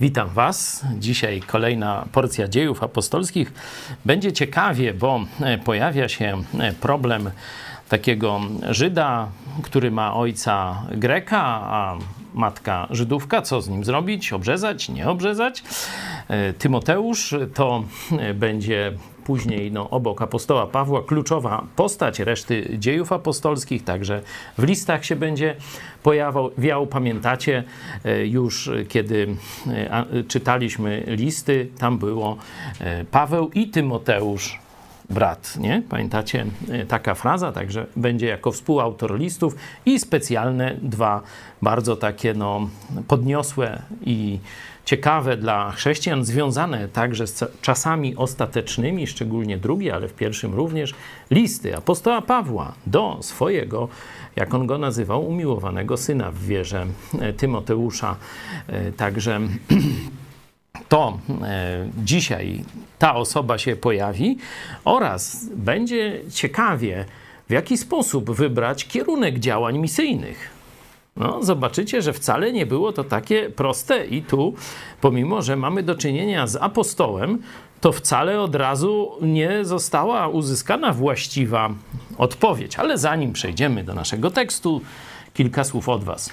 Witam Was. Dzisiaj kolejna porcja dziejów apostolskich. Będzie ciekawie, bo e, pojawia się e, problem takiego Żyda, który ma ojca Greka, a matka Żydówka. Co z nim zrobić? Obrzezać? Nie obrzezać? E, Tymoteusz to będzie później no, obok apostoła Pawła kluczowa postać reszty dziejów apostolskich, także w listach się będzie pojawiał. Pamiętacie e, już, kiedy e, czytaliśmy listy, tam było e, Paweł i Tymoteusz brat, nie? Pamiętacie taka fraza, także będzie jako współautor listów i specjalne dwa bardzo takie no podniosłe i ciekawe dla chrześcijan, związane także z czasami ostatecznymi, szczególnie drugi, ale w pierwszym również, listy apostoła Pawła do swojego, jak on go nazywał, umiłowanego syna w wierze e, Tymoteusza. E, także to e, dzisiaj ta osoba się pojawi oraz będzie ciekawie, w jaki sposób wybrać kierunek działań misyjnych no, zobaczycie, że wcale nie było to takie proste i tu, pomimo, że mamy do czynienia z apostołem, to wcale od razu nie została uzyskana właściwa odpowiedź. Ale zanim przejdziemy do naszego tekstu, kilka słów od Was.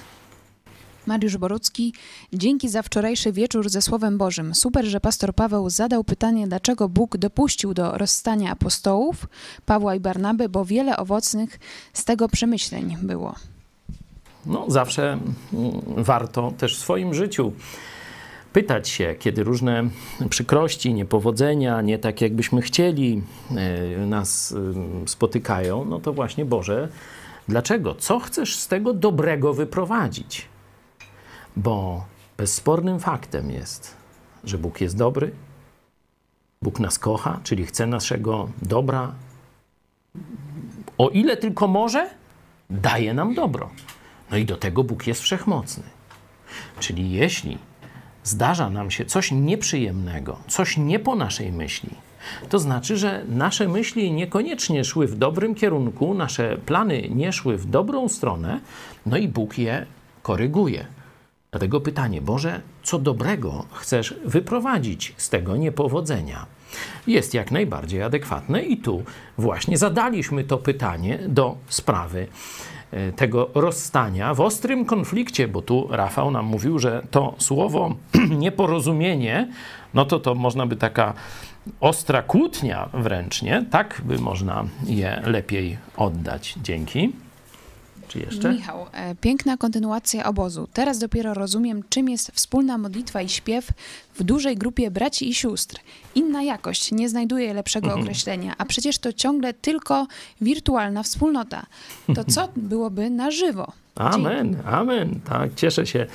Mariusz Borucki, dzięki za wczorajszy wieczór ze Słowem Bożym. Super, że pastor Paweł zadał pytanie, dlaczego Bóg dopuścił do rozstania apostołów Pawła i Barnaby, bo wiele owocnych z tego przemyśleń było no, zawsze mm, warto też w swoim życiu pytać się, kiedy różne przykrości, niepowodzenia, nie tak jakbyśmy chcieli, e, nas spotykają, no to właśnie Boże, dlaczego? Co chcesz z tego dobrego wyprowadzić? Bo bezspornym faktem jest, że Bóg jest dobry, Bóg nas kocha, czyli chce naszego dobra. O ile tylko może, daje nam dobro. No i do tego Bóg jest wszechmocny. Czyli jeśli zdarza nam się coś nieprzyjemnego, coś nie po naszej myśli, to znaczy, że nasze myśli niekoniecznie szły w dobrym kierunku, nasze plany nie szły w dobrą stronę, no i Bóg je koryguje. Dlatego pytanie, Boże, co dobrego chcesz wyprowadzić z tego niepowodzenia? Jest jak najbardziej adekwatne i tu właśnie zadaliśmy to pytanie do sprawy tego rozstania w ostrym konflikcie, bo tu Rafał nam mówił, że to słowo nieporozumienie, no to to można by taka ostra kłótnia wręcz, nie? Tak by można je lepiej oddać. Dzięki. Jeszcze? Michał, e, piękna kontynuacja obozu. Teraz dopiero rozumiem, czym jest wspólna modlitwa i śpiew w dużej grupie braci i sióstr. Inna jakość, nie znajduje lepszego mhm. określenia, a przecież to ciągle tylko wirtualna wspólnota. To co byłoby na żywo? Amen, amen. Tak, cieszę się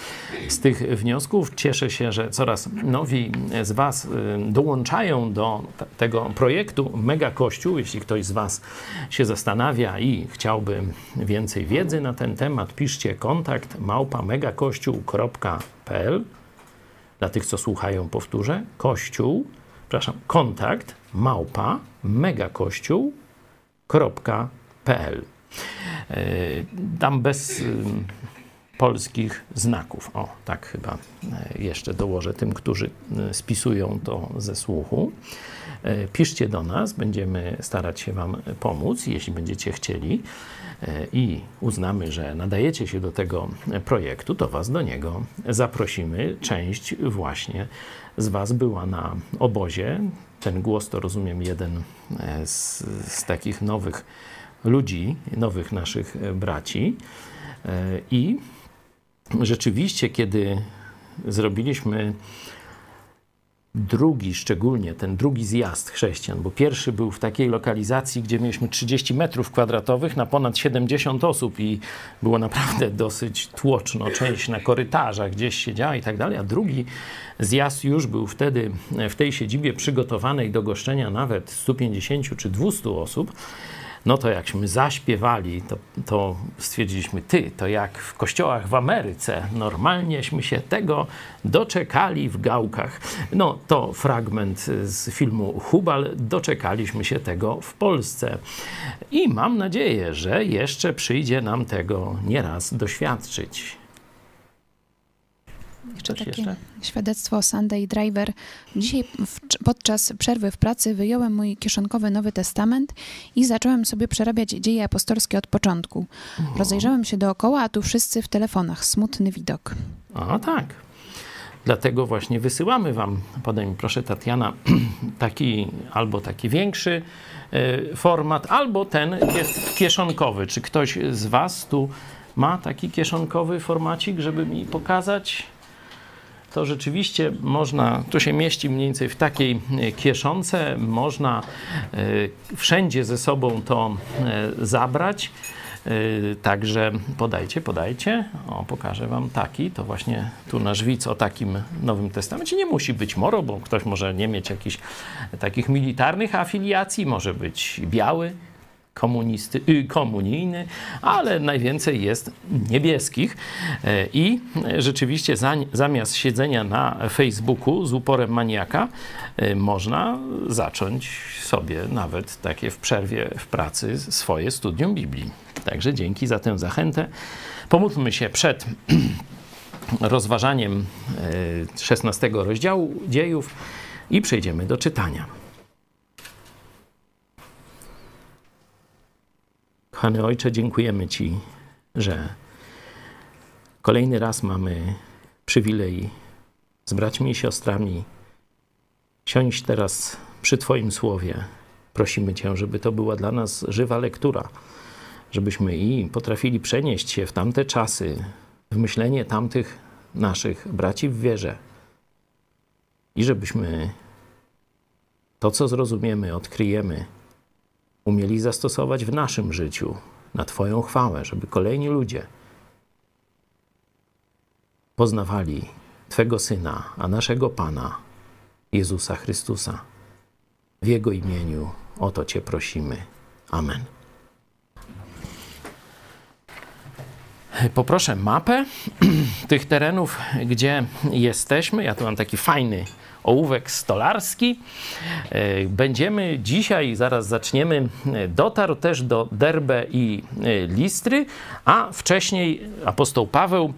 z tych wniosków. Cieszę się, że coraz nowi z Was y, dołączają do tego projektu Mega Kościół. Jeśli ktoś z Was się zastanawia i chciałby więcej wiedzy na ten temat, piszcie kontakt małpa megakościół.pl. Dla tych, co słuchają, powtórzę. Kościół, przepraszam, kontakt małpa megakościół.pl. Dam bez polskich znaków. O, tak chyba e, jeszcze dołożę tym, którzy e, spisują to ze słuchu. E, piszcie do nas, będziemy starać się Wam pomóc, jeśli będziecie chcieli i uznamy, że nadajecie się do tego projektu, to Was do niego zaprosimy. Część właśnie z Was była na obozie. Ten głos to rozumiem jeden z, z takich nowych ludzi, nowych naszych e, braci. E, I rzeczywiście, kiedy zrobiliśmy drugi, szczególnie ten drugi zjazd chrześcijan, bo pierwszy był w takiej lokalizacji, gdzie mieliśmy 30 metrów kwadratowych na ponad 70 osób i było naprawdę dosyć tłoczno, część na korytarzach gdzieś siedziała i tak dalej, a drugi zjazd już był wtedy w tej siedzibie przygotowanej do goszczenia nawet 150 czy 200 osób no to jakśmy zaśpiewali, to, to stwierdziliśmy, ty, to jak w kościołach w Ameryce, normalnieśmy się tego doczekali w gałkach. No to fragment z filmu Hubal, doczekaliśmy się tego w Polsce. I mam nadzieję, że jeszcze przyjdzie nam tego nieraz doświadczyć. Jeszcze Coś takie jeszcze? Świadectwo Sunday Driver. Dzisiaj w, podczas przerwy w pracy wyjąłem mój kieszonkowy Nowy Testament i zacząłem sobie przerabiać dzieje apostolskie od początku. Rozejrzałem się dookoła, a tu wszyscy w telefonach. Smutny widok. A tak. Dlatego właśnie wysyłamy Wam, podaj mi proszę Tatiana, taki albo taki większy e, format, albo ten jest kieszonkowy. Czy ktoś z Was tu ma taki kieszonkowy formacik, żeby mi pokazać? To rzeczywiście można, to się mieści mniej więcej w takiej e, kieszonce, można e, wszędzie ze sobą to e, zabrać. Także podajcie, podajcie. O, pokażę wam taki. To właśnie tu nasz widz o takim Nowym Testamencie. Nie musi być moro, bo ktoś może nie mieć jakichś takich militarnych afiliacji. Może być biały, komunisty, y, komunijny, ale najwięcej jest niebieskich. E, I rzeczywiście za, zamiast siedzenia na Facebooku z uporem maniaka, e, można zacząć sobie nawet takie w przerwie w pracy swoje studium Biblii. Także dzięki za tę zachętę. Pomódlmy się przed rozważaniem e, 16 rozdziału dziejów i przejdziemy do czytania. Kochany Ojcze, dziękujemy Ci, że kolejny raz mamy przywilej z braćmi i siostrami siąść teraz przy Twoim słowie. Prosimy Cię, żeby to była dla nas żywa lektura, żebyśmy i potrafili przenieść się w tamte czasy, w myślenie tamtych naszych braci w wierze i żebyśmy to, co zrozumiemy, odkryjemy, umieli zastosować w naszym życiu na Twoją chwałę, żeby kolejni ludzie poznawali Twego Syna, a naszego Pana, Jezusa Chrystusa. W Jego imieniu o to Cię prosimy. Amen. Poproszę mapę tych terenów, gdzie jesteśmy. Ja tu mam taki fajny ołówek stolarski. E, Będziemy dzisiaj, zaraz zaczniemy, e, dotarł też do Derbe i e, Listry, a wcześniej apostoł Paweł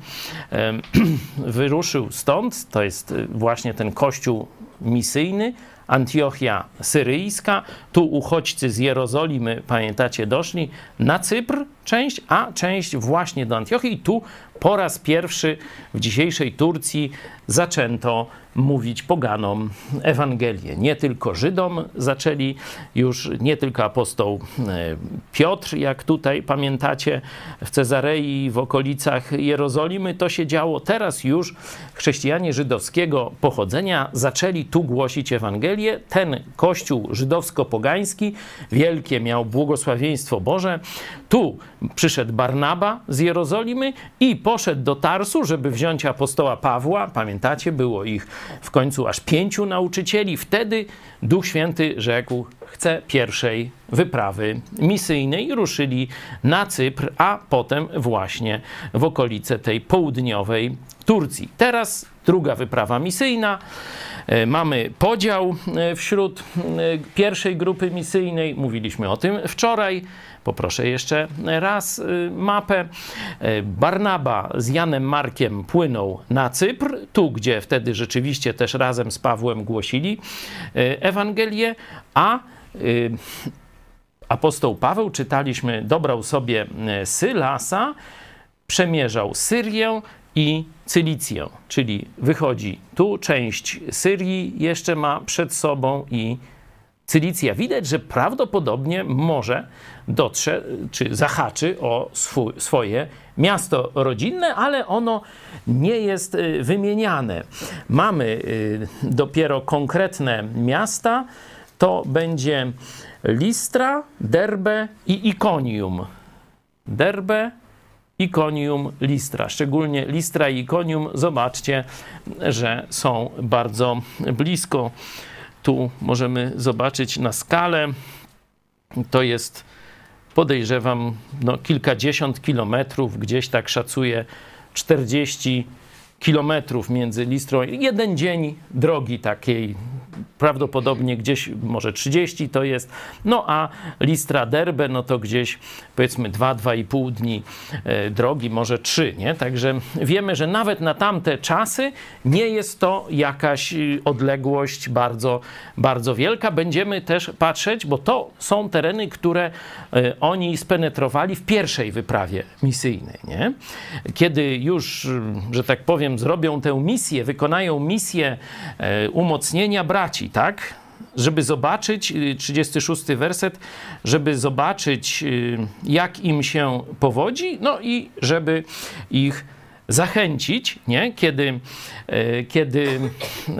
wyruszył stąd, to jest właśnie ten kościół misyjny, Antiochia Syryjska. Tu uchodźcy z Jerozolimy, pamiętacie, doszli na Cypr część, a część właśnie do Antiochii. Tu po raz pierwszy w dzisiejszej Turcji zaczęto mówić poganom Ewangelię. Nie tylko Żydom zaczęli już, nie tylko apostoł e, Piotr, jak tutaj pamiętacie, w Cezarei, w okolicach Jerozolimy to się działo. Teraz już chrześcijanie żydowskiego pochodzenia zaczęli tu głosić Ewangelię. Ten kościół żydowsko-pogański, wielkie miał błogosławieństwo Boże. Tu przyszedł Barnaba z Jerozolimy i poszedł do Tarsu, żeby wziąć apostoła Pawła. Pamiętacie, było ich w końcu aż pięciu nauczycieli. Wtedy Duch Święty rzekł: Chcę pierwszej wyprawy misyjnej. Ruszyli na Cypr, a potem właśnie w okolice tej południowej Turcji. Teraz druga wyprawa misyjna. E, Mamy podział e, wśród e, pierwszej grupy misyjnej. Mówiliśmy o tym wczoraj. Poproszę jeszcze raz mapę. Barnaba z Janem Markiem płynął na Cypr, tu gdzie wtedy rzeczywiście też razem z Pawłem głosili Ewangelię, a apostoł Paweł, czytaliśmy, dobrał sobie e, Sylasa, przemierzał Syrię i Cylicję, czyli wychodzi tu część Syrii jeszcze ma przed sobą i Cylicja. Widać, że prawdopodobnie może dotrze, czy zahaczy o swój, swoje miasto rodzinne, ale ono nie jest y, wymieniane. Mamy y, dopiero konkretne miasta. To będzie Listra, Derbe i Ikonium. Derbe, Ikonium, Listra. Szczególnie Listra i Ikonium, zobaczcie, że są bardzo blisko. Tu możemy zobaczyć na skalę. To jest, podejrzewam, no, kilkadziesiąt kilometrów, gdzieś tak szacuję 40 kilometrów między Listrą, jeden dzień drogi takiej prawdopodobnie gdzieś może 30 to jest, no a Listra Derbe, no to gdzieś powiedzmy 2-2,5 dni e, drogi, może 3, nie? Także wiemy, że nawet na tamte czasy nie jest to jakaś y, odległość bardzo, bardzo wielka. Będziemy też patrzeć, bo to są tereny, które e, oni spenetrowali w pierwszej wyprawie misyjnej, nie? Kiedy już, że tak powiem, zrobią tę misję, wykonają misję e, umocnienia braci, tak? Żeby zobaczyć, 36 y, werset, żeby zobaczyć, y, jak im się powodzi, no i żeby ich zachęcić, nie? Kiedy, e, kiedy e,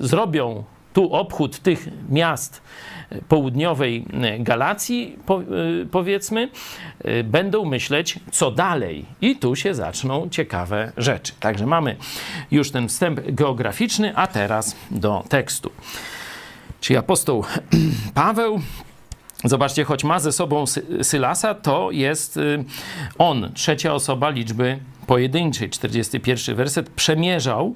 zrobią tu obchód tych miast południowej Galacji, powiedzmy, e, będą myśleć, co dalej. I tu się zaczną ciekawe rzeczy. Także mamy już ten wstęp geograficzny, a teraz do tekstu. Czyli apostoł Paweł Zobaczcie, choć ma ze sobą Sylasa, to jest y, on, trzecia osoba liczby pojedynczej, 41 werset, przemierzał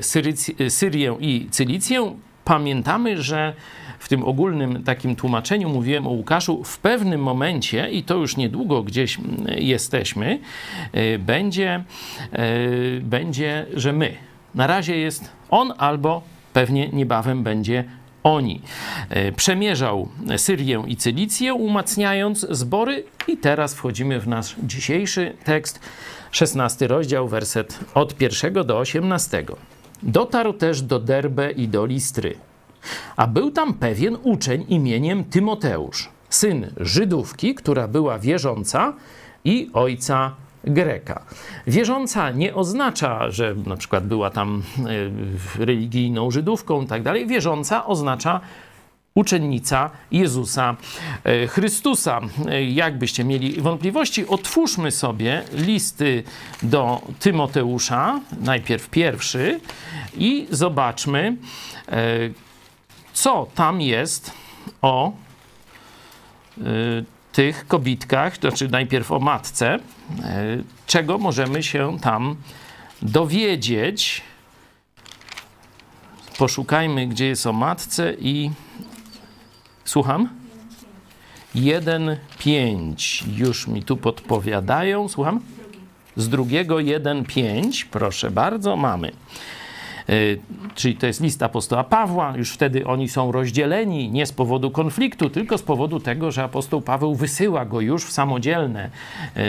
y, Syrię i Cylicję. Pamiętamy, że w tym ogólnym takim tłumaczeniu mówiłem o Łukaszu, w pewnym momencie, i to już niedługo gdzieś mm, jesteśmy, y, będzie, będzie że my. Na razie jest on albo pewnie niebawem będzie oni. E, przemierzał Syrię i Cylicję, umacniając zbory, i teraz wchodzimy w nasz dzisiejszy tekst, 16 rozdział, werset od 1 do 18. Dotarł też do Derbe i do Listry, a był tam pewien uczeń imieniem Tymoteusz, syn Żydówki, która była wierząca i ojca Greka. Wierząca nie oznacza, że na przykład była tam e, religijną Żydówką i tak dalej. Wierząca oznacza uczennica Jezusa e, Chrystusa. E, jakbyście mieli wątpliwości, otwórzmy sobie listy do Tymoteusza, najpierw pierwszy, i zobaczmy, co tam jest o tych kobitkach, to znaczy najpierw o matce, e, czego możemy się tam dowiedzieć. Poszukajmy, gdzie jest o matce i słucham. 1,5 już mi tu podpowiadają. Słucham? Z drugiego 1,5, proszę bardzo, mamy. E, czyli to jest list apostoła Pawła, już wtedy oni są rozdzieleni nie z powodu konfliktu, tylko z powodu tego, że apostoł Paweł wysyła go już w samodzielne e,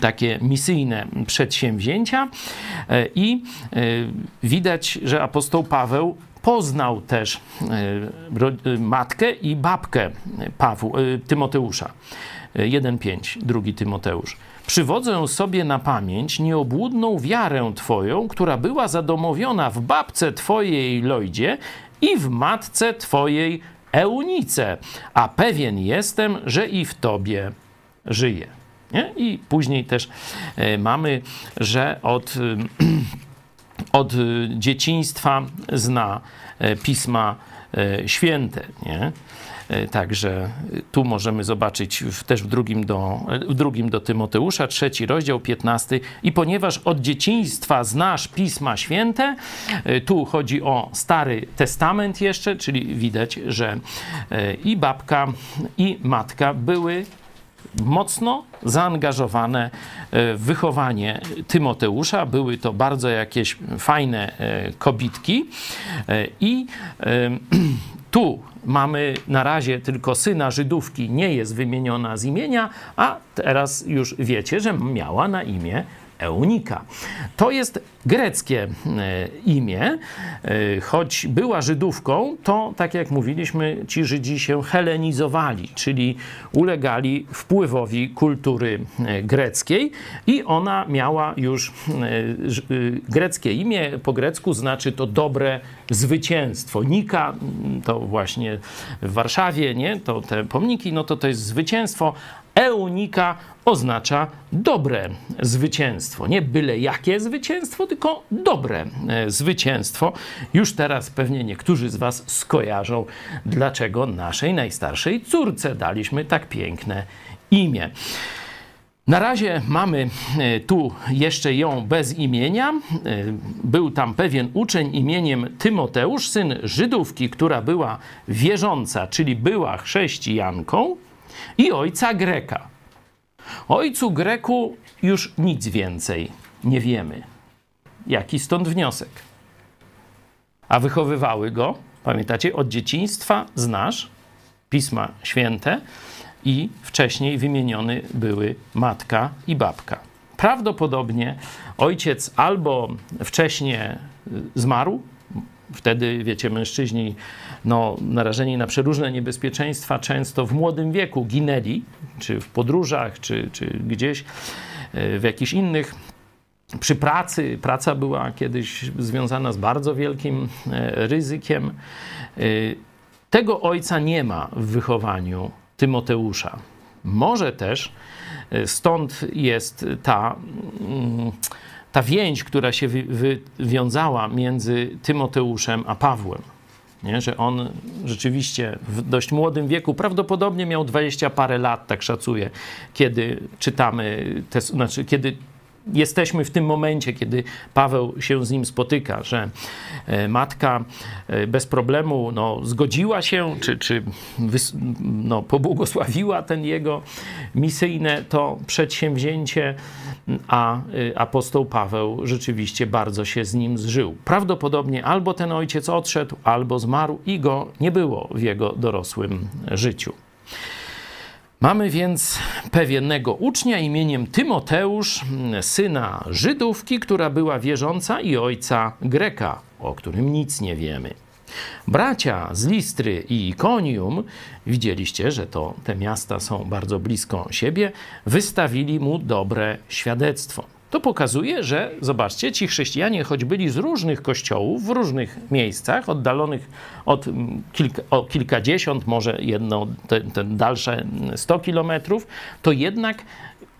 takie misyjne przedsięwzięcia e, i widać, że apostoł Paweł poznał też matkę i babkę Pawła, Tymoteusza. 1,5, drugi Tymoteusz. Przywodzę sobie na pamięć nieobłudną wiarę Twoją, która była zadomowiona w babce Twojej Lojdzie i w matce Twojej Eunice, a pewien jestem, że i w Tobie żyje. Nie? I później też e, mamy, że od, od dzieciństwa zna e, pisma e, święte. Nie? E, także tu możemy zobaczyć w, też w drugim, do, w drugim do Tymoteusza, trzeci rozdział, 15. I ponieważ od dzieciństwa znasz Pisma Święte, e, tu chodzi o Stary Testament jeszcze, czyli widać, że e, i babka, i matka były mocno zaangażowane w wychowanie Tymoteusza. Były to bardzo jakieś fajne kobitki i tu mamy na razie tylko syna Żydówki, nie jest wymieniona z imienia, a teraz już wiecie, że miała na imię Eunika. To jest greckie e, imię, e, choć była Żydówką, to tak jak mówiliśmy, ci Żydzi się helenizowali, czyli ulegali wpływowi kultury e, greckiej i ona miała już greckie imię, po grecku znaczy to dobre zwycięstwo. Nika to właśnie w Warszawie, nie? To te pomniki, no to to jest zwycięstwo, Eunika oznacza dobre zwycięstwo. Nie byle jakie zwycięstwo, tylko dobre e, zwycięstwo. Już teraz pewnie niektórzy z Was skojarzą, dlaczego naszej najstarszej córce daliśmy tak piękne imię. Na razie mamy e, tu jeszcze ją bez imienia. E, był tam pewien uczeń imieniem Tymoteusz, syn Żydówki, która była wierząca, czyli była chrześcijanką, i ojca Greka. Ojcu Greku już nic więcej nie wiemy. Jaki stąd wniosek? A wychowywały go, pamiętacie, od dzieciństwa znasz Pisma Święte i wcześniej wymieniony były matka i babka. Prawdopodobnie ojciec albo wcześniej zmarł, wtedy, wiecie, mężczyźni no, narażeni na przeróżne niebezpieczeństwa często w młodym wieku ginęli, czy w podróżach, czy, czy gdzieś e, w jakichś innych przy pracy, praca była kiedyś związana z bardzo wielkim e, ryzykiem. E, tego ojca nie ma w wychowaniu Tymoteusza. Może też stąd jest ta, mm, ta więź, która się wywiązała między Tymoteuszem a Pawłem. Nie? Że on rzeczywiście w dość młodym wieku, prawdopodobnie miał dwadzieścia parę lat, tak szacuję, kiedy czytamy, te, znaczy kiedy jesteśmy w tym momencie, kiedy Paweł się z nim spotyka, że e, matka e, bez problemu no, zgodziła się, czy, czy no, pobłogosławiła ten jego misyjne to przedsięwzięcie, a e, apostoł Paweł rzeczywiście bardzo się z nim zżył. Prawdopodobnie albo ten ojciec odszedł, albo zmarł i go nie było w jego dorosłym życiu. Mamy więc pewnego ucznia imieniem Tymoteusz, syna Żydówki, która była wierząca, i ojca Greka, o którym nic nie wiemy. Bracia z Listry i Ikonium, widzieliście, że to te miasta są bardzo blisko siebie, wystawili mu dobre świadectwo. To pokazuje, że zobaczcie, ci chrześcijanie, choć byli z różnych kościołów, w różnych miejscach, oddalonych od mm, kilka, o kilkadziesiąt, może jedno, ten, ten dalsze 100 kilometrów, to jednak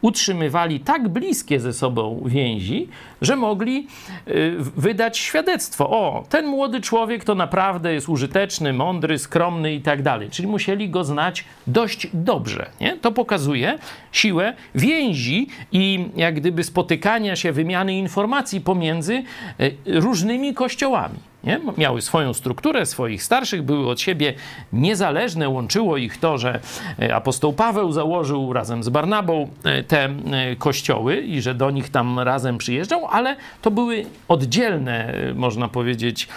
utrzymywali tak bliskie ze sobą więzi, że mogli y, wydać świadectwo. O, ten młody człowiek to naprawdę jest użyteczny, mądry, skromny i tak dalej. Czyli musieli go znać dość dobrze. Nie? To pokazuje siłę więzi i jak gdyby spotykania się, wymiany informacji pomiędzy y, różnymi kościołami. Nie? Miały swoją strukturę, swoich starszych, były od siebie niezależne. Łączyło ich to, że e, apostoł Paweł założył razem z Barnabą te kościoły i że do nich tam razem przyjeżdżał, ale to były oddzielne, można powiedzieć,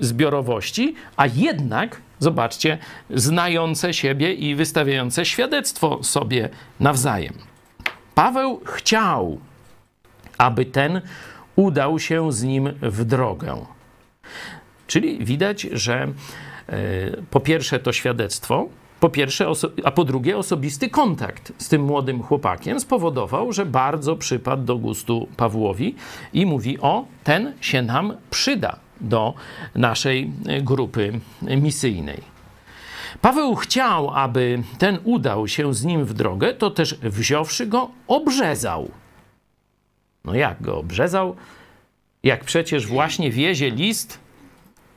zbiorowości, a jednak zobaczcie, znające siebie i wystawiające świadectwo sobie nawzajem. Paweł chciał, aby ten udał się z nim w drogę. Czyli widać, że e, po pierwsze to świadectwo, po pierwsze, a po drugie osobisty kontakt z tym młodym chłopakiem spowodował, że bardzo przypadł do gustu Pawłowi i mówi: O, ten się nam przyda do naszej e, grupy misyjnej. Paweł chciał, aby ten udał się z nim w drogę, to też wziąwszy go, obrzezał. No jak go obrzezał? Jak przecież właśnie wiezie list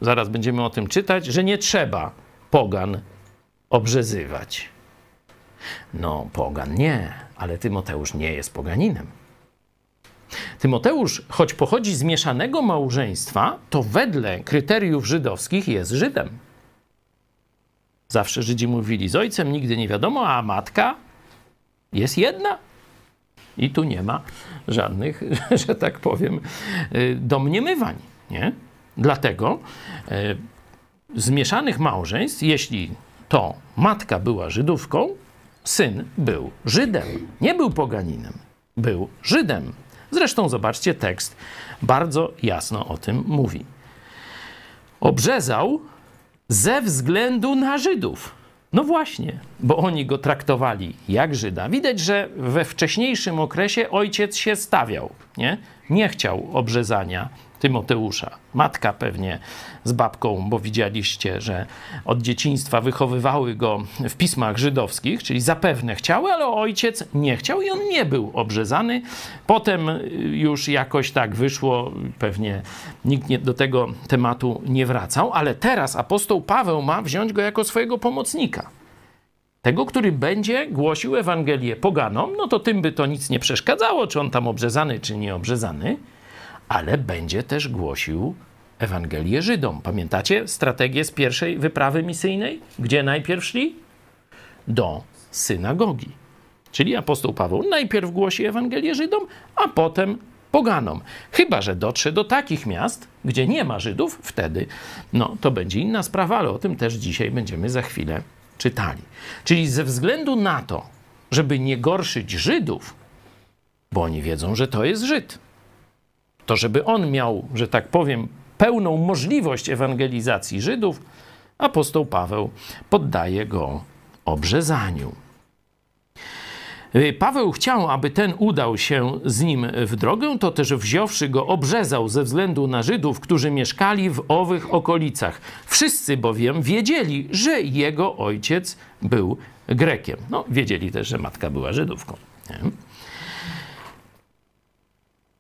zaraz będziemy o tym czytać, że nie trzeba pogan obrzezywać. No, pogan nie, ale Tymoteusz nie jest poganinem. Tymoteusz, choć pochodzi z mieszanego małżeństwa, to wedle kryteriów żydowskich jest Żydem. Zawsze Żydzi mówili z ojcem, nigdy nie wiadomo, a matka jest jedna. I tu nie ma żadnych, że tak powiem, y, domniemywań. Nie? Dlatego e, zmieszanych małżeństw, jeśli to matka była Żydówką, syn był Żydem. Nie był poganinem, był Żydem. Zresztą zobaczcie, tekst bardzo jasno o tym mówi. Obrzezał ze względu na Żydów. No właśnie, bo oni go traktowali jak Żyda. Widać, że we wcześniejszym okresie ojciec się stawiał, nie? Nie chciał obrzezania Tymoteusza. Matka pewnie z babką, bo widzieliście, że od dzieciństwa wychowywały go w pismach żydowskich, czyli zapewne chciały, ale ojciec nie chciał i on nie był obrzezany. Potem już jakoś tak wyszło, pewnie nikt nie, do tego tematu nie wracał, ale teraz apostoł Paweł ma wziąć go jako swojego pomocnika. tego, który będzie głosił Ewangelię poganom, no to tym by to nic nie przeszkadzało, czy on tam obrzezany, czy nie obrzezany, ale będzie też głosił Ewangelię Żydom. Pamiętacie strategię z pierwszej wyprawy misyjnej? Gdzie najpierw szli? Do synagogi. Czyli apostoł Paweł najpierw głosi Ewangelię Żydom, a potem poganom. Chyba, że dotrze do takich miast, gdzie nie ma Żydów, wtedy no, to będzie inna sprawa, ale o tym też dzisiaj będziemy za chwilę czytali. Czyli ze względu na to, żeby nie gorszyć Żydów, bo oni wiedzą, że to jest Żyd, to żeby on miał, że tak powiem, pełną możliwość ewangelizacji Żydów, apostoł Paweł poddaje go obrzezaniu. Y, Paweł chciał, aby ten udał się z nim w drogę, to też wziąwszy go obrzezał ze względu na Żydów, którzy mieszkali w owych okolicach. Wszyscy bowiem wiedzieli, że jego ojciec był Grekiem. No, wiedzieli też, że matka była Żydówką. Nie?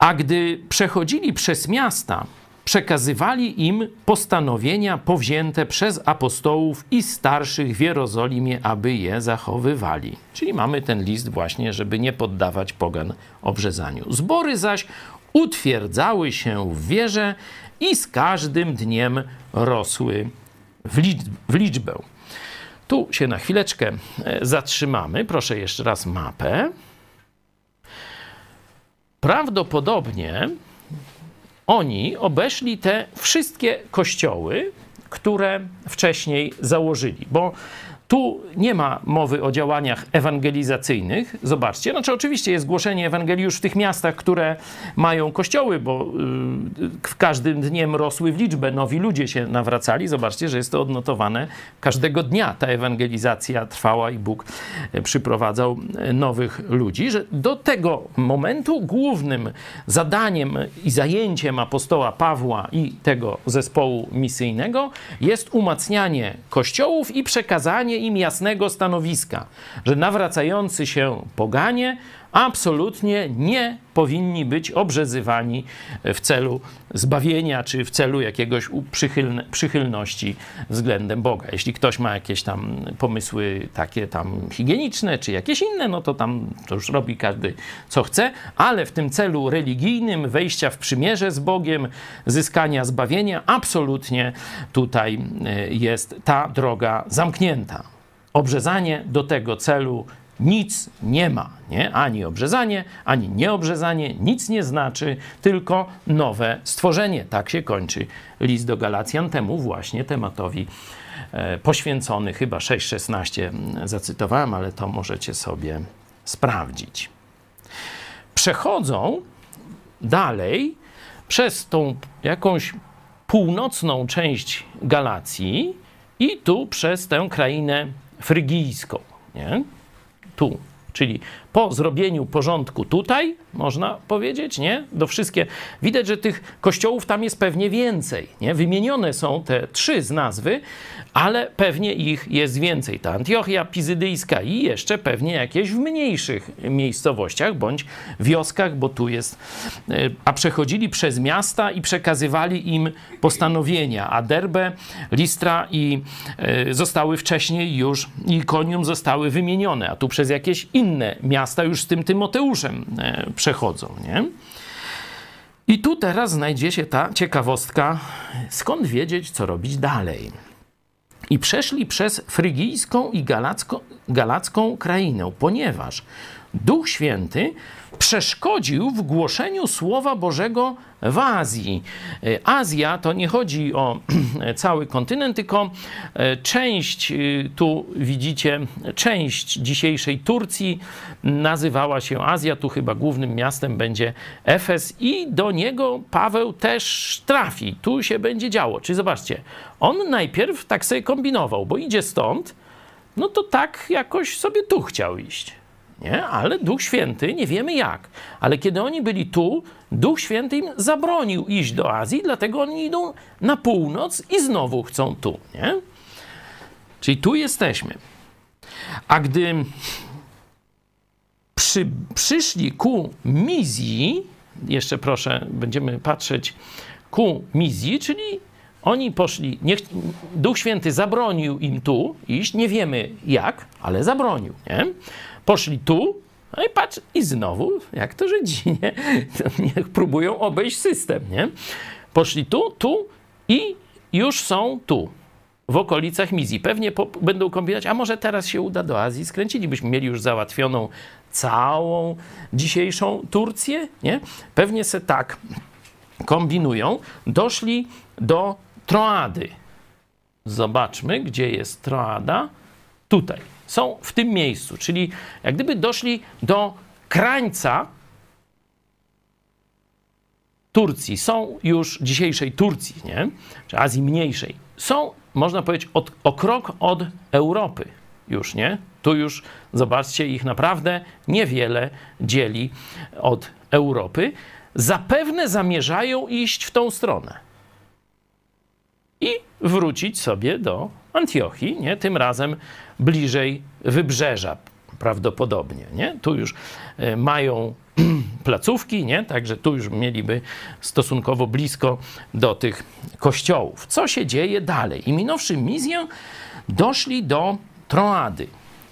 A gdy przechodzili przez miasta, przekazywali im postanowienia powzięte przez apostołów i starszych w Jerozolimie, aby je zachowywali. Czyli mamy ten list właśnie, żeby nie poddawać pogan obrzezaniu. Zbory zaś utwierdzały się w wierze i z każdym dniem rosły w, liczb w liczbę. Tu się na chwileczkę e, zatrzymamy. Proszę jeszcze raz mapę. Prawdopodobnie oni obeszli te wszystkie kościoły, które wcześniej założyli, bo tu nie ma mowy o działaniach ewangelizacyjnych. Zobaczcie, znaczy oczywiście jest głoszenie Ewangelii już w tych miastach, które mają kościoły, bo yy, w każdym dniem rosły w liczbę, nowi ludzie się nawracali. Zobaczcie, że jest to odnotowane każdego dnia. Ta ewangelizacja trwała i Bóg e, przyprowadzał e, nowych ludzi. Że do tego momentu głównym zadaniem i zajęciem apostoła Pawła i tego zespołu misyjnego jest umacnianie kościołów i przekazanie im jasnego stanowiska, że nawracający się poganie absolutnie nie powinni być obrzezywani w celu zbawienia czy w celu jakiegoś przychylności względem Boga. Jeśli ktoś ma jakieś tam pomysły takie tam higieniczne czy jakieś inne, no to tam to już robi każdy co chce, ale w tym celu religijnym, wejścia w przymierze z Bogiem, zyskania zbawienia, absolutnie tutaj e, jest ta droga zamknięta. Obrzezanie do tego celu nic nie ma. Nie? Ani obrzezanie, ani nieobrzezanie nic nie znaczy, tylko nowe stworzenie. Tak się kończy list do Galacjan, temu właśnie tematowi e, poświęcony, chyba 6,16 zacytowałem, ale to możecie sobie sprawdzić. Przechodzą dalej przez tą jakąś północną część Galacji i tu przez tę krainę frygijską. Nie? Tu. Czyli po zrobieniu porządku tutaj, można powiedzieć, nie? Do wszystkie. Widać, że tych kościołów tam jest pewnie więcej, nie? Wymienione są te trzy z nazwy, ale pewnie ich jest więcej. Ta Antiochia Pizydyjska i jeszcze pewnie jakieś w mniejszych miejscowościach bądź wioskach, bo tu jest. E, a przechodzili przez miasta i przekazywali im postanowienia. A Derbe, Listra i e, zostały wcześniej już i Konium zostały wymienione, a tu przez jakieś inne miasta już z tym Tymoteuszem e, przechodzą, nie? I tu teraz znajdzie się ta ciekawostka, skąd wiedzieć, co robić dalej i przeszli przez frygijską i galacko, galacką krainę, ponieważ Duch Święty przeszkodził w głoszeniu Słowa Bożego w Azji. E, Azja to nie chodzi o cały kontynent, tylko e, część, e, tu widzicie, część dzisiejszej Turcji nazywała się Azja. Tu chyba głównym miastem będzie Efes i do niego Paweł też trafi. Tu się będzie działo. Czy zobaczcie, on najpierw tak sobie kombinował, bo idzie stąd, no to tak jakoś sobie tu chciał iść nie? ale Duch Święty, nie wiemy jak. Ale kiedy oni byli tu, Duch Święty im zabronił iść do Azji, dlatego oni idą na północ i znowu chcą tu. Nie? Czyli tu jesteśmy. A gdy przy, przyszli ku Mizji, jeszcze proszę, będziemy patrzeć ku Mizji, czyli oni poszli, niech, Duch Święty zabronił im tu iść, nie wiemy jak, ale zabronił, nie? Poszli tu, no i patrz, i znowu, jak to Żydzi, nie? Niech próbują obejść system, nie? Poszli tu, tu i już są tu, w okolicach Mizji. Pewnie po, będą kombinować, a może teraz się uda do Azji, skręcilibyśmy, mieli już załatwioną całą dzisiejszą Turcję, nie? Pewnie se tak kombinują. Doszli do Troady. Zobaczmy, gdzie jest Troada. Tutaj. Są w tym miejscu, czyli jak gdyby doszli do krańca Turcji. Są już dzisiejszej Turcji, nie? Czy Azji Mniejszej. Są, można powiedzieć, od, o krok od Europy już, nie? Tu już, zobaczcie, ich naprawdę niewiele dzieli od Europy. Zapewne zamierzają iść w tą stronę i wrócić sobie do Antiochii, nie? Tym razem bliżej wybrzeża prawdopodobnie, nie? Tu już e, mają placówki, nie? Także tu już mieliby stosunkowo blisko do tych kościołów. Co się dzieje dalej? I minąwszy Mizję, doszli do Troady.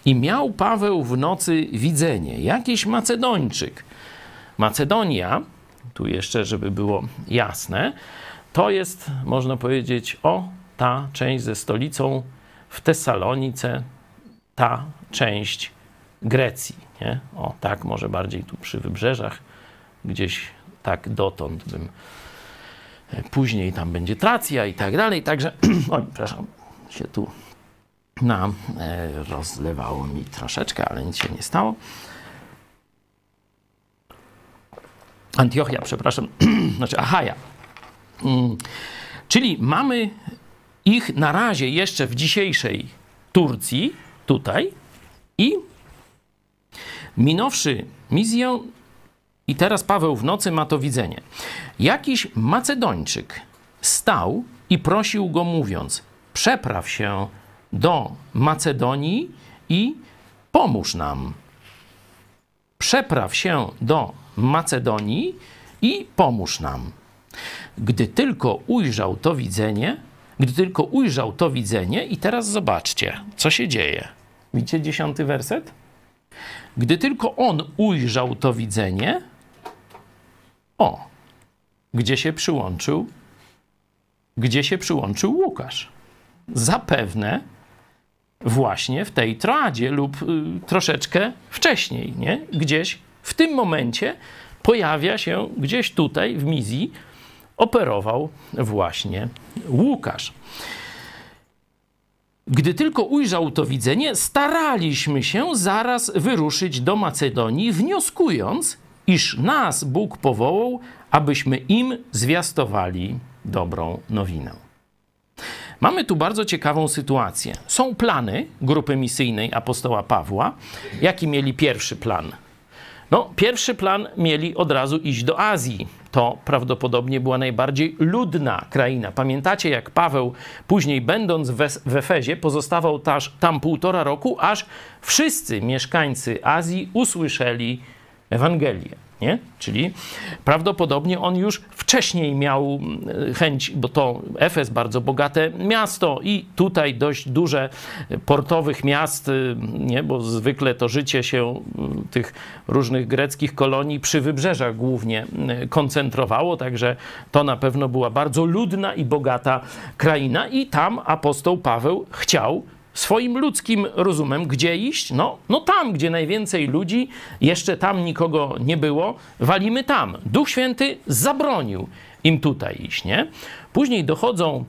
I miał Paweł w nocy widzenie. Jakiś Macedończyk. Macedonia, tu jeszcze, żeby było jasne, to jest, można powiedzieć, o ta część ze stolicą w Tesalonice, ta część Grecji. Nie? O tak, może bardziej tu przy wybrzeżach, gdzieś tak dotąd bym. Później tam będzie Tracja i tak dalej. Także, oj, przepraszam, się tu nam e, rozlewało mi troszeczkę, ale nic się nie stało. Antiochia, przepraszam, znaczy Achaja. Mm. Czyli mamy ich na razie jeszcze w dzisiejszej Turcji, tutaj, i minąwszy Mizję, i teraz Paweł w nocy ma to widzenie. Jakiś Macedończyk stał i prosił go, mówiąc: Przepraw się do Macedonii i pomóż nam. Przepraw się do Macedonii i pomóż nam. Gdy tylko ujrzał to widzenie, gdy tylko ujrzał to widzenie, i teraz zobaczcie, co się dzieje. Widzicie dziesiąty werset? Gdy tylko on ujrzał to widzenie, o, gdzie się przyłączył, gdzie się przyłączył Łukasz. Zapewne właśnie w tej Troadzie lub y, troszeczkę wcześniej, nie? Gdzieś w tym momencie pojawia się gdzieś tutaj w Mizji operował właśnie Łukasz. Gdy tylko ujrzał to widzenie, staraliśmy się zaraz wyruszyć do Macedonii, wnioskując, iż nas Bóg powołał, abyśmy im zwiastowali dobrą nowinę. Mamy tu bardzo ciekawą sytuację. Są plany grupy misyjnej apostoła Pawła. Jaki mieli pierwszy plan? No, pierwszy plan mieli od razu iść do Azji. To prawdopodobnie była najbardziej ludna kraina. Pamiętacie, jak Paweł później, będąc w Efezie, pozostawał tam półtora roku, aż wszyscy mieszkańcy Azji usłyszeli Ewangelię nie? Czyli prawdopodobnie on już wcześniej miał mm, chęć, bo to Efes bardzo bogate miasto i tutaj dość duże portowych miast, y, nie? Bo zwykle to życie się mm, tych różnych greckich kolonii przy wybrzeżach głównie y, koncentrowało, także to na pewno była bardzo ludna i bogata kraina i tam apostoł Paweł chciał swoim ludzkim rozumem, gdzie iść? No, no tam, gdzie najwięcej ludzi, jeszcze tam nikogo nie było, walimy tam. Duch Święty zabronił im tutaj iść, nie? Później dochodzą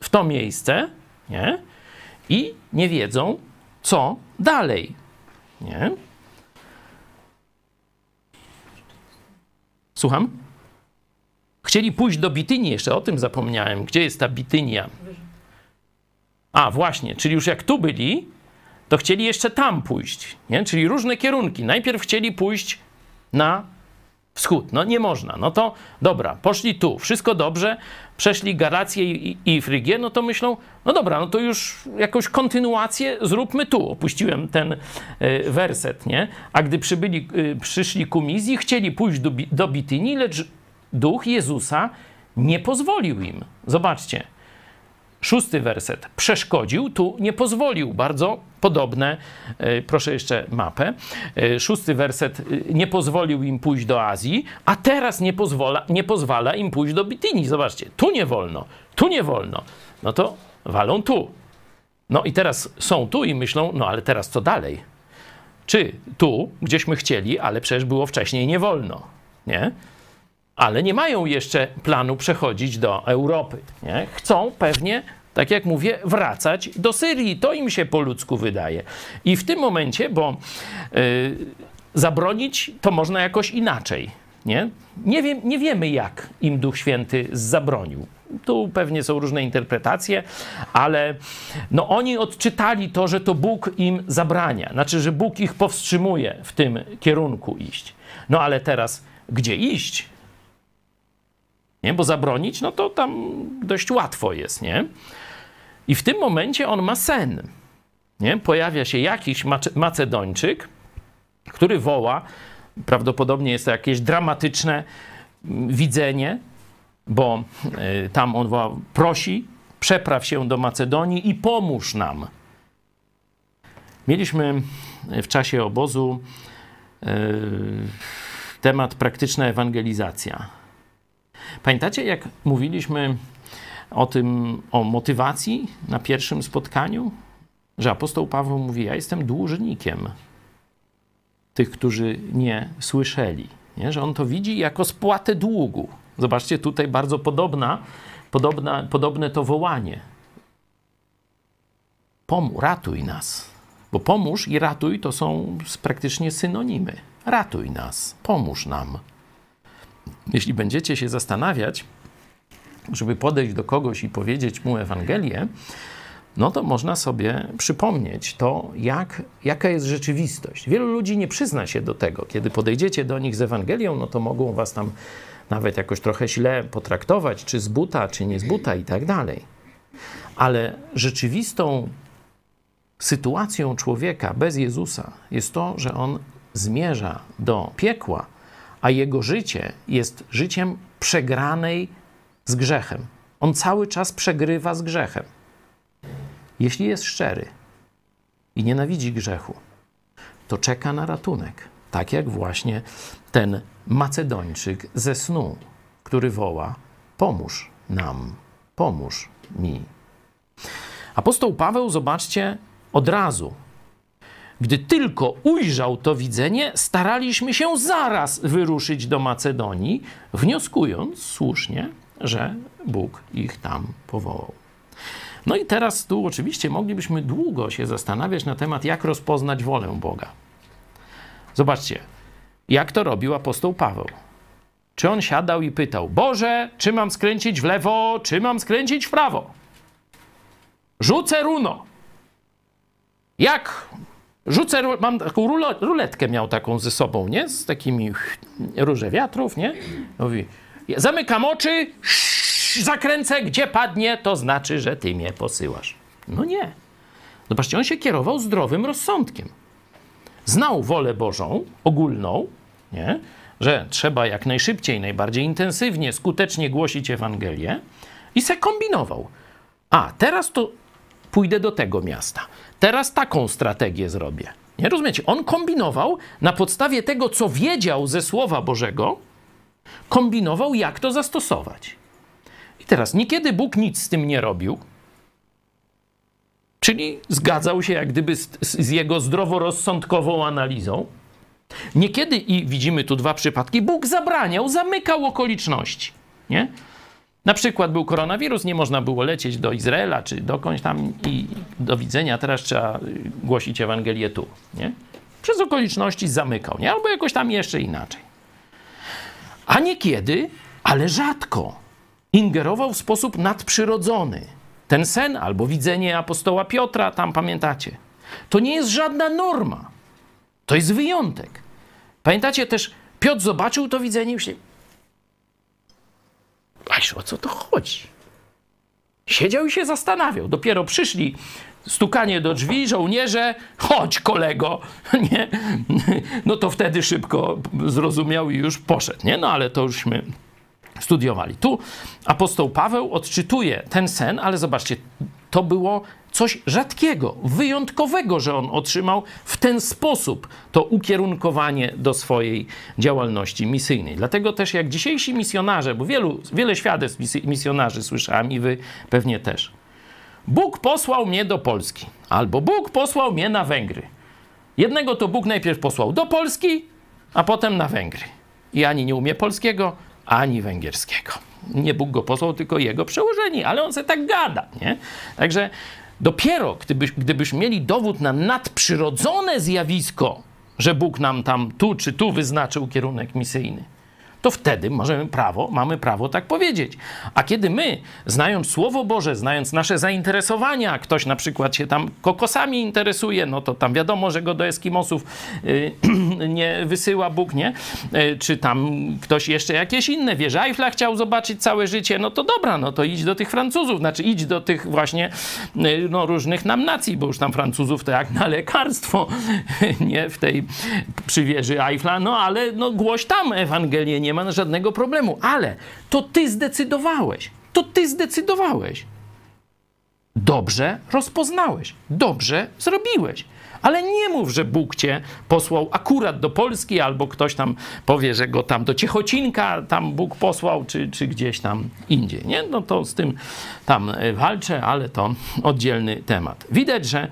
w to miejsce, nie? I nie wiedzą, co dalej, nie? Słucham? Chcieli pójść do Bitynii, jeszcze o tym zapomniałem. Gdzie jest ta Bitynia? A, właśnie, czyli już jak tu byli, to chcieli jeszcze tam pójść, nie? Czyli różne kierunki. Najpierw chcieli pójść na wschód. No nie można. No to dobra, poszli tu, wszystko dobrze, przeszli Galację i, i Frygię, no to myślą, no dobra, no to już jakąś kontynuację zróbmy tu. Opuściłem ten y, werset, nie? A gdy przybyli, y, przyszli ku Mizji, chcieli pójść do, do Bitynii, lecz duch Jezusa nie pozwolił im. Zobaczcie. Szósty werset. Przeszkodził, tu nie pozwolił. Bardzo podobne. E, proszę jeszcze mapę. E, szósty werset. e, Nie pozwolił im pójść do Azji, a teraz nie pozwala, nie pozwala im pójść do Bitynii. Zobaczcie. Tu nie wolno, tu nie wolno. No to walą tu. No i teraz są tu i myślą, no ale teraz co dalej? Czy tu, gdzieśmy chcieli, ale przecież było wcześniej nie wolno, nie? Ale nie mają jeszcze planu przechodzić do Europy, nie? Chcą pewnie, tak jak mówię, wracać do Syrii. To im się po ludzku wydaje. I w tym momencie, bo y, zabronić to można jakoś inaczej, nie? Nie, wiem, nie wiemy, jak im Duch Święty zabronił. Tu pewnie są różne interpretacje, ale no oni odczytali to, że to Bóg im zabrania. Znaczy, że Bóg ich powstrzymuje w tym kierunku iść. No ale teraz gdzie iść? Nie? Bo zabronić, no to tam dość łatwo jest, nie? I w tym momencie on ma sen. Nie? Pojawia się jakiś Mace- Macedończyk, który woła, prawdopodobnie jest to jakieś dramatyczne mm, widzenie, bo y, tam on woła, prosi, przepraw się do Macedonii i pomóż nam. Mieliśmy w czasie obozu y, temat praktyczna ewangelizacja. Pamiętacie, jak mówiliśmy o tym, o motywacji na pierwszym spotkaniu? Że apostoł Paweł mówi: Ja jestem dłużnikiem tych, którzy nie słyszeli. Nie? Że on to widzi jako spłatę długu. Zobaczcie, tutaj bardzo podobna, podobna, podobne to wołanie. Pomóż, ratuj nas. Bo pomóż i ratuj to są praktycznie synonimy. Ratuj nas, pomóż nam. Jeśli będziecie się zastanawiać, żeby podejść do kogoś i powiedzieć mu Ewangelię, no to można sobie przypomnieć to, jak, jaka jest rzeczywistość. Wielu ludzi nie przyzna się do tego. Kiedy podejdziecie do nich z Ewangelią, no to mogą was tam nawet jakoś trochę źle potraktować, czy z buta, czy nie z buta i tak dalej. Ale rzeczywistą sytuacją człowieka bez Jezusa jest to, że on zmierza do piekła, a jego życie jest życiem przegranej z grzechem. On cały czas przegrywa z grzechem. Jeśli jest szczery i nienawidzi grzechu, to czeka na ratunek. Tak jak właśnie ten Macedończyk ze snu, który woła: Pomóż nam, pomóż mi. Apostoł Paweł, zobaczcie, od razu, gdy tylko ujrzał to widzenie, staraliśmy się zaraz wyruszyć do Macedonii, wnioskując słusznie, że Bóg ich tam powołał. No i teraz tu oczywiście moglibyśmy długo się zastanawiać na temat, jak rozpoznać wolę Boga. Zobaczcie, jak to robił apostoł Paweł. Czy on siadał i pytał: Boże, czy mam skręcić w lewo, czy mam skręcić w prawo? Rzucę runo. Jak rzucę, mam taką ruletkę miał taką ze sobą, nie? Z takimi róże wiatrów, nie? Mówi, zamykam oczy, zakręcę, gdzie padnie, to znaczy, że ty mnie posyłasz. No nie. Zobaczcie, on się kierował zdrowym rozsądkiem. Znał wolę Bożą, ogólną, nie? że trzeba jak najszybciej, najbardziej intensywnie, skutecznie głosić Ewangelię i se kombinował. A, teraz to pójdę do tego miasta. Teraz taką strategię zrobię. Nie rozumiecie? On kombinował na podstawie tego, co wiedział ze Słowa Bożego, kombinował, jak to zastosować. I teraz, niekiedy Bóg nic z tym nie robił, czyli zgadzał się jak gdyby z, z jego zdroworozsądkową analizą. Niekiedy, i widzimy tu dwa przypadki, Bóg zabraniał, zamykał okoliczności. Nie? Na przykład był koronawirus, nie można było lecieć do Izraela czy dokądś tam i do widzenia, teraz trzeba y, głosić Ewangelię tu. Nie? Przez okoliczności zamykał, nie? albo jakoś tam jeszcze inaczej. A niekiedy, ale rzadko, ingerował w sposób nadprzyrodzony. Ten sen albo widzenie apostoła Piotra, tam pamiętacie, to nie jest żadna norma. To jest wyjątek. Pamiętacie też, Piotr zobaczył to widzenie i się. Aż o co to chodzi? Siedział i się zastanawiał. Dopiero przyszli stukanie do drzwi, żołnierze, chodź kolego, nie? No to wtedy szybko zrozumiał i już poszedł, nie? No ale to jużśmy studiowali. Tu apostoł Paweł odczytuje ten sen, ale zobaczcie, to było coś rzadkiego, wyjątkowego, że on otrzymał w ten sposób to ukierunkowanie do swojej działalności misyjnej. Dlatego też jak dzisiejsi misjonarze, bo wielu, wiele świadectw misjonarzy słyszałem i wy pewnie też. Bóg posłał mnie do Polski, albo Bóg posłał mnie na Węgry. Jednego to Bóg najpierw posłał do Polski, a potem na Węgry. I ani nie umie polskiego, ani węgierskiego. Nie Bóg go posłał, tylko jego przełożeni, ale on se tak gada, nie? Także dopiero gdybyś, gdybyś mieli dowód na nadprzyrodzone zjawisko, że Bóg nam tam tu czy tu wyznaczył kierunek misyjny, to wtedy możemy prawo, mamy prawo tak powiedzieć. A kiedy my, znając Słowo Boże, znając nasze zainteresowania, ktoś na przykład się tam kokosami interesuje, no to tam wiadomo, że go do Eskimosów yy, nie wysyła Bóg, nie? Yy, czy tam ktoś jeszcze jakieś inne wieże Eiffla chciał zobaczyć całe życie, no to dobra, no to idź do tych Francuzów, znaczy idź do tych właśnie yy, no, różnych nam nacji, bo już tam Francuzów to jak na lekarstwo, nie? W tej przy wieży Eiffla, no ale no głoś tam Ewangelię, nie ma żadnego problemu. Ale to ty zdecydowałeś. To ty zdecydowałeś. Dobrze rozpoznałeś. Dobrze zrobiłeś. Ale nie mów, że Bóg cię posłał akurat do Polski, albo ktoś tam powie, że go tam do Ciechocinka tam Bóg posłał, czy, czy gdzieś tam indziej. Nie? No to z tym tam walczę, ale to oddzielny temat. Widać, że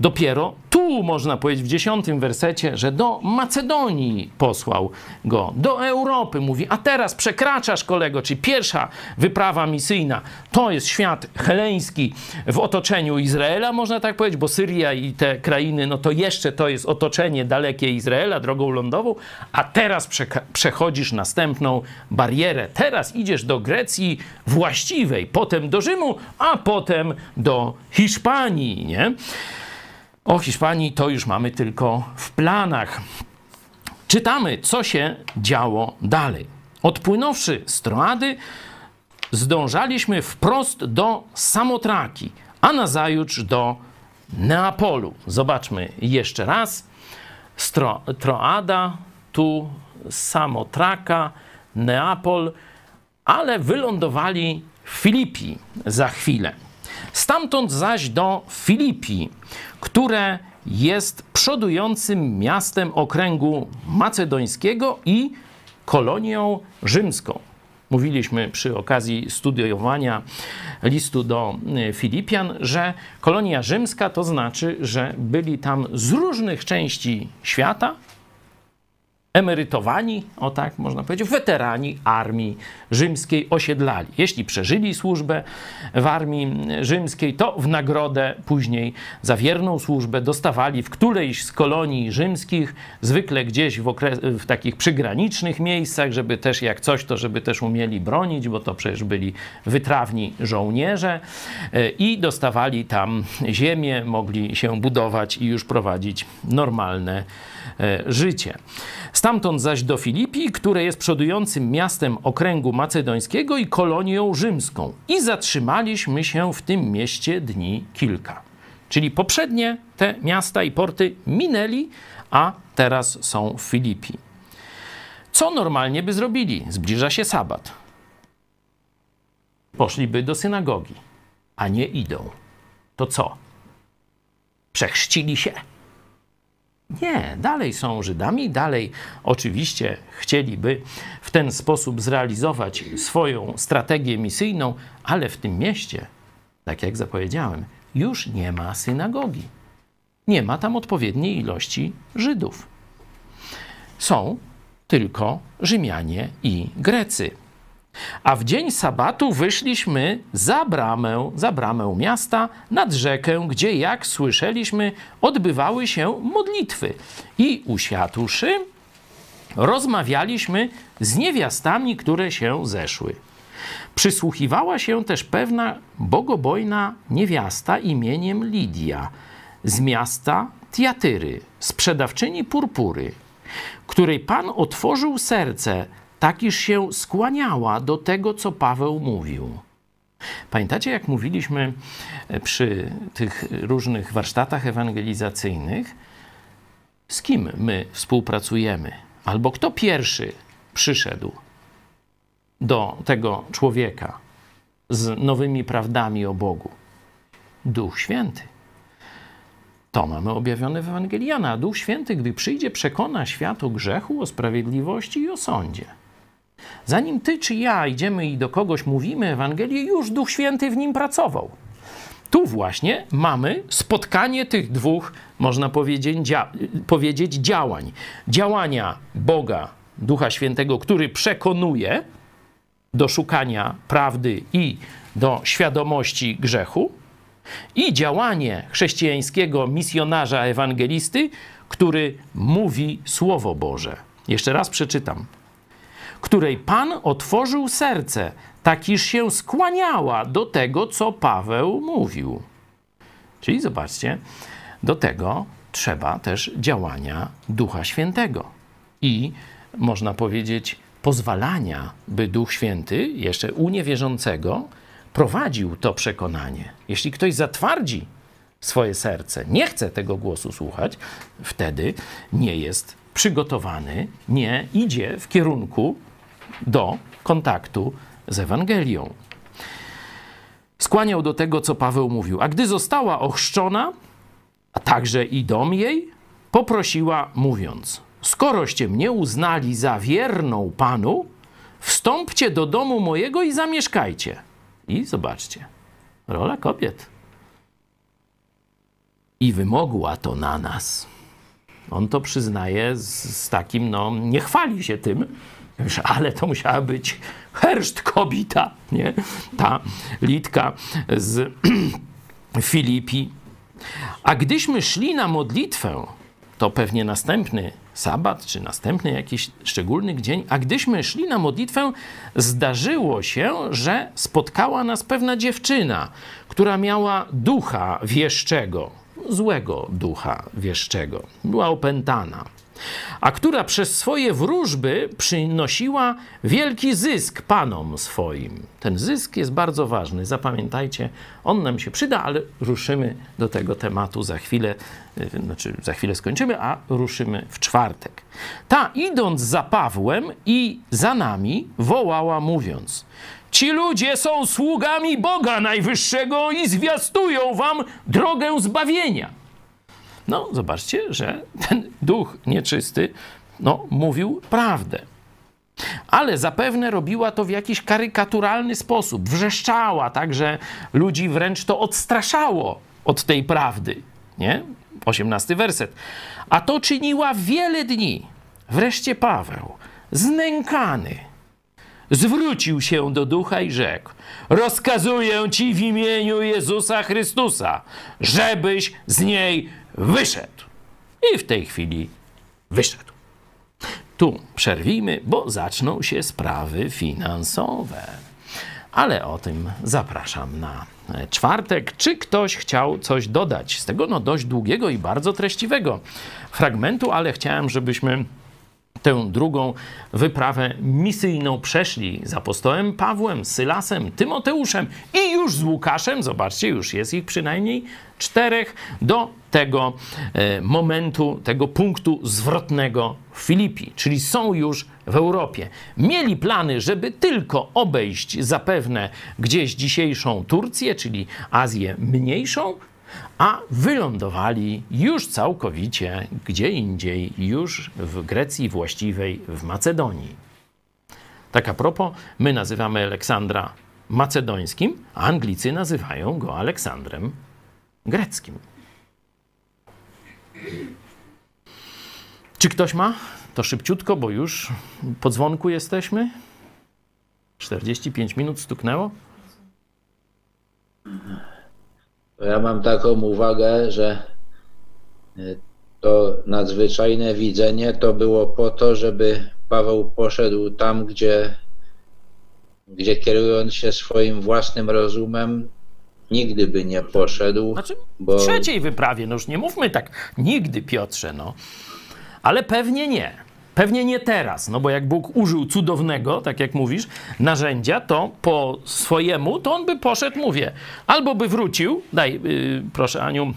Dopiero tu można powiedzieć w dziesiątym wersecie, że do Macedonii posłał go, do Europy. Mówi, a teraz przekraczasz kolego, czyli pierwsza wyprawa misyjna. To jest świat heleński w otoczeniu Izraela, można tak powiedzieć, bo Syria i te krainy, no to jeszcze to jest otoczenie dalekie Izraela drogą lądową, a teraz przechodzisz następną barierę. Teraz idziesz do Grecji właściwej, potem do Rzymu, a potem do Hiszpanii, nie? O Hiszpanii to już mamy tylko w planach. Czytamy, co się działo dalej. Odpłynąwszy z Troady, zdążaliśmy wprost do Samotraki, a nazajutrz do Neapolu. Zobaczmy jeszcze raz. Stro, Troada, tu Samotraka, Neapol, ale wylądowali w Filipii za chwilę. Stamtąd zaś do Filipii, które jest przodującym miastem okręgu macedońskiego i kolonią rzymską. Mówiliśmy przy okazji studiowania listu do y, Filipian, że kolonia rzymska to znaczy, że byli tam z różnych części świata, emerytowani, o tak można powiedzieć, weterani armii rzymskiej osiedlali. Jeśli przeżyli służbę w armii rzymskiej, to w nagrodę później za wierną służbę dostawali w którejś z kolonii rzymskich, zwykle gdzieś w, okres, w takich przygranicznych miejscach, żeby też jak coś, to żeby też umieli bronić, bo to przecież byli wytrawni żołnierze e, i dostawali tam ziemię, mogli się budować i już prowadzić normalne życie. Stamtąd zaś do Filipii, które jest przodującym miastem okręgu macedońskiego i kolonią rzymską. I zatrzymaliśmy się w tym mieście dni kilka. Czyli poprzednie te miasta i porty minęli, a teraz są w Filipii. Co normalnie by zrobili? Zbliża się sabat. Poszliby do synagogi, a nie idą. To co? Przechrzcili się. Nie, dalej są Żydami, dalej oczywiście chcieliby w ten sposób zrealizować swoją strategię misyjną, ale w tym mieście, tak jak zapowiedziałem, już nie ma synagogi. Nie ma tam odpowiedniej ilości Żydów. Są tylko Rzymianie i Grecy. A w dzień sabatu wyszliśmy za bramę, za bramę miasta nad rzekę, gdzie, jak słyszeliśmy, odbywały się modlitwy. I usiadłszy, rozmawialiśmy z niewiastami, które się zeszły. Przysłuchiwała się też pewna bogobojna niewiasta imieniem Lidia z miasta Tiatyry, sprzedawczyni purpury, której Pan otworzył serce tak iż się skłaniała do tego, co Paweł mówił. Pamiętacie, jak mówiliśmy e, przy tych różnych warsztatach ewangelizacyjnych, z kim my współpracujemy? Albo kto pierwszy przyszedł? do tego człowieka z nowymi prawdami o Bogu? Duch Święty. To mamy objawione w Ewangelii Jana. Duch Święty, gdy przyjdzie, przekona świat o grzechu, o sprawiedliwości i o sądzie. Zanim ty czy ja idziemy i do kogoś mówimy Ewangelię, już Duch Święty w nim pracował. Tu właśnie mamy spotkanie tych dwóch, można powiedzieć, dzia powiedzieć działań. Działania Boga, Ducha Świętego, który przekonuje do szukania prawdy i do świadomości grzechu, i działanie chrześcijańskiego misjonarza ewangelisty, który mówi Słowo Boże. Jeszcze raz przeczytam. Której Pan otworzył serce, tak iż się skłaniała do tego, co Paweł mówił. Czyli zobaczcie, do tego trzeba też działania Ducha Świętego i można powiedzieć pozwalania, by Duch Święty jeszcze u niewierzącego prowadził to przekonanie. Jeśli ktoś zatwardzi swoje serce, nie chce tego głosu słuchać, wtedy nie jest przygotowany, nie idzie w kierunku do kontaktu z Ewangelią. Skłaniał do tego, co Paweł mówił. A gdy została ochrzczona, a także i dom jej, poprosiła, mówiąc: Skoroście mnie uznali za wierną Panu, wstąpcie do domu mojego i zamieszkajcie. I zobaczcie, rola kobiet. I wymogła to na nas. On to przyznaje z, z takim, no, nie chwali się tym, ale to musiała być herszt kobita, nie? Ta litka z Filipi. A gdyśmy szli na modlitwę, to pewnie następny sabat, czy następny jakiś szczególny dzień, a gdyśmy szli na modlitwę, zdarzyło się, że spotkała nas pewna dziewczyna, która miała ducha wieszczego, złego ducha wieszczego. Była opętana a która przez swoje wróżby przynosiła wielki zysk panom swoim. Ten zysk jest bardzo ważny, zapamiętajcie, on nam się przyda, ale ruszymy do tego tematu za chwilę, y, znaczy za chwilę skończymy, a ruszymy w czwartek. Ta, idąc za Pawłem i za nami, wołała mówiąc: Ci ludzie są sługami Boga Najwyższego i zwiastują wam drogę zbawienia. No, zobaczcie, że ten duch nieczysty no, mówił prawdę. Ale zapewne robiła to w jakiś karykaturalny sposób. Wrzeszczała, tak że ludzi wręcz to odstraszało od tej prawdy. Nie? 18 werset. A to czyniła wiele dni. Wreszcie Paweł, znękany, zwrócił się do ducha i rzekł: Rozkazuję ci w imieniu Jezusa Chrystusa, żebyś z niej wyszedł. I w tej chwili wyszedł. Tu przerwijmy, bo zaczną się sprawy finansowe. Ale o tym zapraszam na czwartek. Czy ktoś chciał coś dodać z tego no dość długiego i bardzo treściwego fragmentu, ale chciałem, żebyśmy tę drugą wyprawę misyjną przeszli z apostołem Pawłem, Sylasem, Tymoteuszem i już z Łukaszem, zobaczcie, już jest ich przynajmniej czterech, do tego e, momentu, tego punktu zwrotnego w Filipi, czyli są już w Europie. Mieli plany, żeby tylko obejść zapewne gdzieś dzisiejszą Turcję, czyli Azję mniejszą, a wylądowali już całkowicie gdzie indziej, już w Grecji właściwej, w Macedonii. Tak a propos, my nazywamy Aleksandra macedońskim, a Anglicy nazywają go Aleksandrem greckim. Czy ktoś ma? To szybciutko, bo już po dzwonku jesteśmy. 45 minut stuknęło. Ja mam taką uwagę, że e, to nadzwyczajne widzenie to było po to, żeby Paweł poszedł tam, gdzie, gdzie kierując się swoim własnym rozumem, nigdy by nie poszedł. Znaczy, bo... w trzeciej wyprawie, no już nie mówmy tak, nigdy Piotrze, no. Ale pewnie nie. Pewnie nie teraz, no bo jak Bóg użył cudownego, tak jak mówisz, narzędzia, to po swojemu, to on by poszedł, mówię, albo by wrócił, daj, yy, proszę Aniu,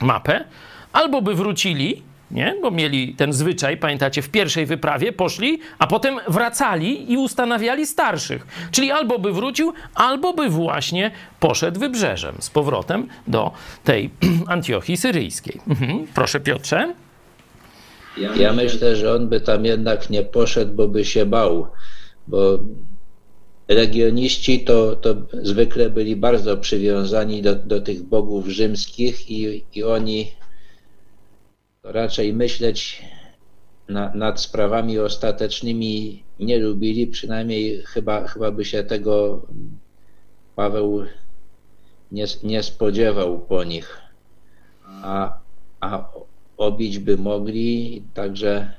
mapę, albo by wrócili nie? Bo mieli ten zwyczaj, pamiętacie, w pierwszej wyprawie poszli, a potem wracali i ustanawiali starszych. Czyli albo by wrócił, albo by właśnie poszedł wybrzeżem z powrotem do tej Antiochii syryjskiej. Mhm. Proszę Piotrze. Ja myślę, że on by tam jednak nie poszedł, bo by się bał, bo Legioniści to, to zwykle byli bardzo przywiązani do, do tych bogów rzymskich i, i oni raczej myśleć na, nad sprawami ostatecznymi nie lubili, przynajmniej chyba, chyba by się tego Paweł nie, nie spodziewał po nich. A, a obić by mogli, także,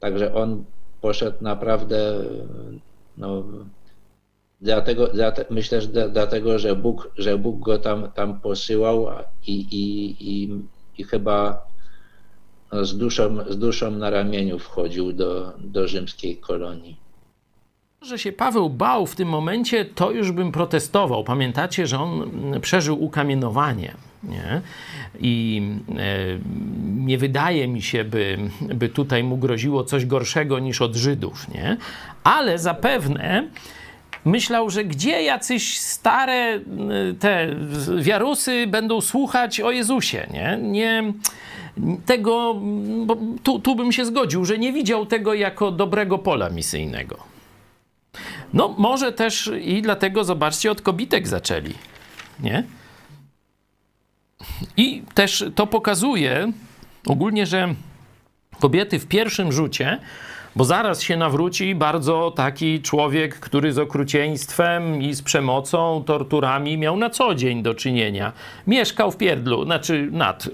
także on poszedł naprawdę no, Dlatego, dlate, myślę, że dlatego, że Bóg, że Bóg go tam, tam posyłał i, i, i, i chyba no, z, duszą, z duszą na ramieniu wchodził do, do rzymskiej kolonii. Że się Paweł bał w tym momencie, to już bym protestował. Pamiętacie, że on przeżył ukamienowanie. Nie? I e, nie wydaje mi się, by, by tutaj mu groziło coś gorszego niż od Żydów. Nie? Ale zapewne myślał, że gdzie jacyś stare y, te wiarusy będą słuchać o Jezusie, nie? nie tego, tu, tu bym się zgodził, że nie widział tego jako dobrego pola misyjnego. No, może też i dlatego, zobaczcie, od kobitek zaczęli, nie? I też to pokazuje ogólnie, że kobiety w pierwszym rzucie bo zaraz się nawróci bardzo taki człowiek, który z okrucieństwem i z przemocą, torturami miał na co dzień do czynienia. Mieszkał w pierdlu, znaczy nad y,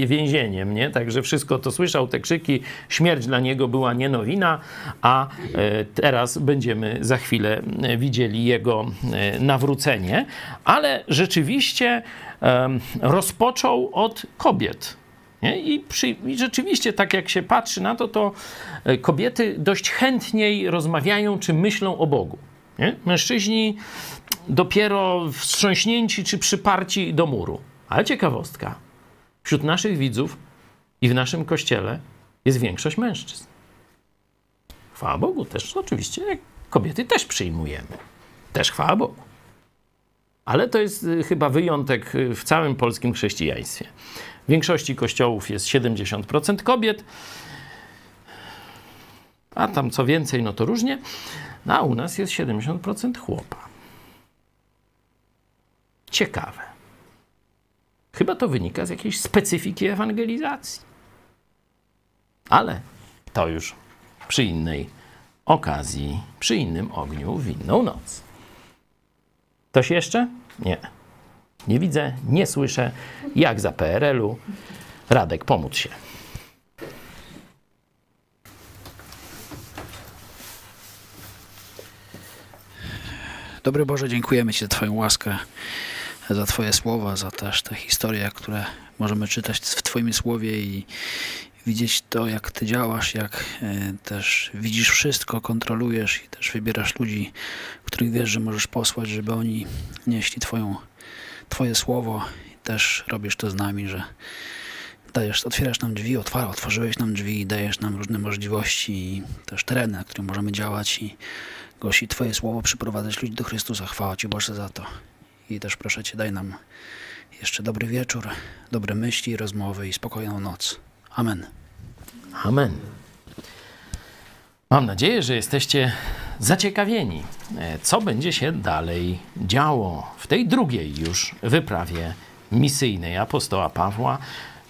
y, więzieniem, nie? Także wszystko to słyszał, te krzyki. Śmierć dla niego była nie nowina, a y, teraz będziemy za chwilę y, widzieli jego y, nawrócenie. Ale rzeczywiście rozpoczął od kobiet? I, przy, I, rzeczywiście, tak jak się patrzy na to, to e, kobiety dość chętniej rozmawiają czy myślą o Bogu. Nie? Mężczyźni dopiero wstrząśnięci czy przyparci do muru. Ale ciekawostka, wśród naszych widzów i w naszym kościele jest większość mężczyzn. Chwała Bogu, też oczywiście kobiety też przyjmujemy. Też chwała Bogu. Ale to jest e, chyba wyjątek e, w całym polskim chrześcijaństwie. W większości kościołów jest 70% kobiet, a tam co więcej, no to różnie. No, a u nas jest 70% chłopa. Ciekawe. Chyba to wynika z jakiejś specyfiki ewangelizacji. Ale to już przy innej okazji, przy innym ogniu, w inną noc. Ktoś jeszcze? Nie. Nie widzę, nie słyszę, jak za PRL-u. Radek, pomóc się. Dobry Boże, dziękujemy Ci za Twoją łaskę, za Twoje słowa, za też te historie, które możemy czytać w Twoim słowie i widzieć to, jak Ty działasz, jak e, też widzisz wszystko, kontrolujesz i też wybierasz ludzi, których wiesz, że możesz posłać, żeby oni nieśli Twoją Twoje słowo też robisz to z nami, że dajesz, otwierasz nam drzwi, otwara, otworzyłeś nam drzwi, dajesz nam różne możliwości i też tereny, na których możemy działać i głosić Twoje słowo, przyprowadzać ludzi do Chrystusa. Chwała Ci Boże za to. I też proszę Cię, daj nam jeszcze dobry wieczór, dobre myśli, rozmowy i spokojną noc. Amen. Amen. Mam nadzieję, że jesteście zaciekawieni, e, co będzie się dalej działo w tej drugiej już wyprawie misyjnej apostoła Pawła,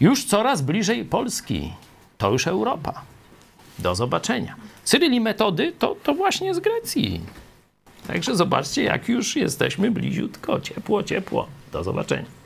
już coraz bliżej Polski. To już Europa. Do zobaczenia. Cyryli metody to, to właśnie z Grecji. Także zobaczcie, jak już jesteśmy bliziutko. Ciepło, ciepło. Do zobaczenia.